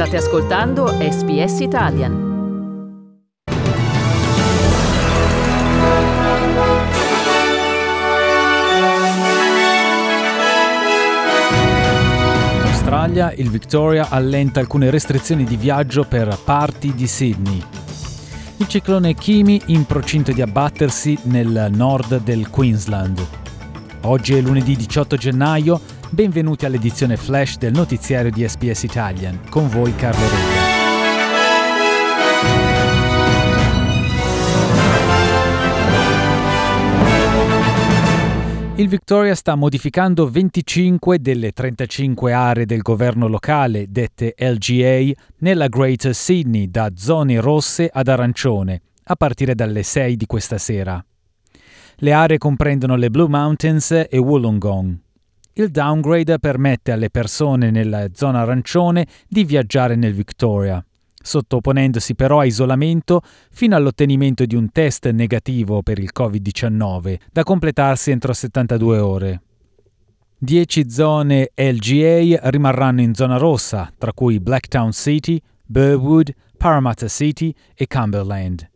State ascoltando SBS Italian. Australia il Victoria allenta alcune restrizioni di viaggio per parti di Sydney. Il ciclone Kimi in procinto di abbattersi nel nord del Queensland. Oggi è lunedì 18 gennaio, benvenuti all'edizione flash del notiziario di SBS Italian. Con voi Carlo Rega. Il Victoria sta modificando 25 delle 35 aree del governo locale, dette LGA, nella Greater Sydney da zone rosse ad arancione, a partire dalle 6 di questa sera. Le aree comprendono le Blue Mountains e Wollongong. Il downgrade permette alle persone nella zona arancione di viaggiare nel Victoria, sottoponendosi però a isolamento fino all'ottenimento di un test negativo per il Covid-19, da completarsi entro 72 ore. 10 zone LGA rimarranno in zona rossa, tra cui Blacktown City, Burwood, Parramatta City e Cumberland.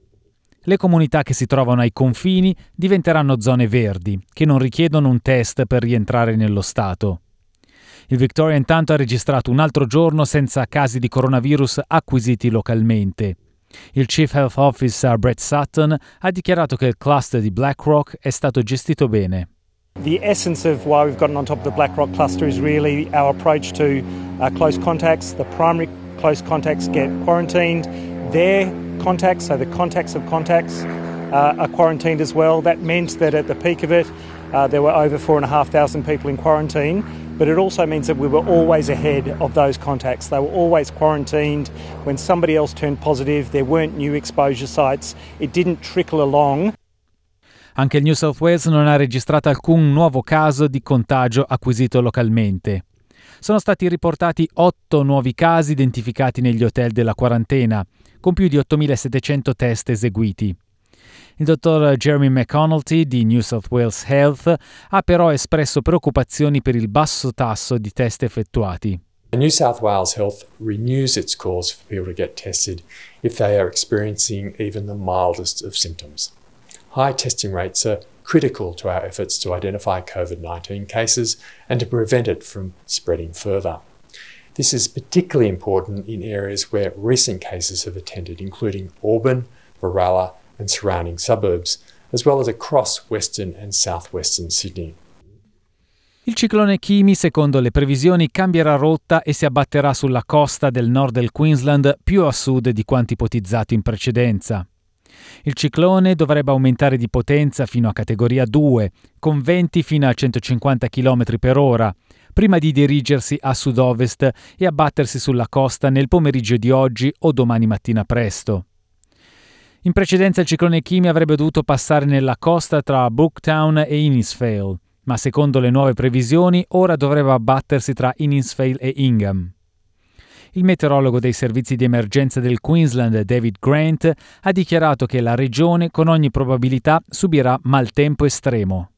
Le comunità che si trovano ai confini diventeranno zone verdi, che non richiedono un test per rientrare nello Stato. Il Victoria intanto ha registrato un altro giorno senza casi di coronavirus acquisiti localmente. Il Chief Health Officer Brett Sutton ha dichiarato che il cluster di BlackRock è stato gestito bene. The essence of why we've gotten on top of the BlackRock cluster is really our approach to uh, close contacts. The primary close contacts get quarantined. Their contacts, so the contacts of contacts, uh, are quarantined as well. That meant that at the peak of it, uh, there were over four and a half thousand people in quarantine. But it also means that we were always ahead of those contacts. They were always quarantined. When somebody else turned positive, there weren't new exposure sites. It didn't trickle along. Anche il New South Wales non ha registrato alcun nuovo caso di contagio acquisito localmente. Sono stati riportati otto nuovi casi identificati negli hotel della quarantena, con più di 8.700 test eseguiti. Il dottor Jeremy McConaughey di New South Wales Health ha però espresso preoccupazioni per il basso tasso di test effettuati. New South Wales Health renews its calls for people to get tested if they are experiencing even the mildest of symptoms. High testing rates are critical to our efforts to identify COVID 19 cases and to prevent it from spreading further. This is particularly important in areas where recent cases have attended, including Auburn, Baralla, and surrounding suburbs, as well as across western and southwestern Sydney. Il ciclone Kimi, secondo le previsioni, cambierà rotta e si abbatterà sulla costa del nord del Queensland più a sud di quanto ipotizzato in precedenza. Il ciclone dovrebbe aumentare di potenza fino a categoria 2, con venti fino a 150 km ora, prima di dirigersi a sud-ovest e abbattersi sulla costa nel pomeriggio di oggi o domani mattina presto. In precedenza il ciclone Kimi avrebbe dovuto passare nella costa tra Brooktown e Innisfail, ma secondo le nuove previsioni ora dovrebbe abbattersi tra Innisfail e Ingham. Il meteorologo dei servizi di emergenza del Queensland, David Grant, ha dichiarato che la regione con ogni probabilità subirà maltempo estremo.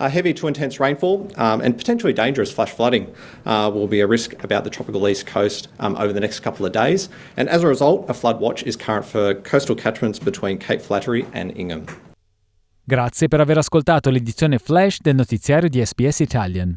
Uh, heavy to intense rainfall um, and potentially dangerous flash flooding uh, will be a risk about the tropical east coast um, over the next couple of days. And as a result, a flood watch is current for coastal catchments between Cape Flattery and Ingham. Grazie per aver ascoltato l'edizione flash del notiziario di SBS Italian.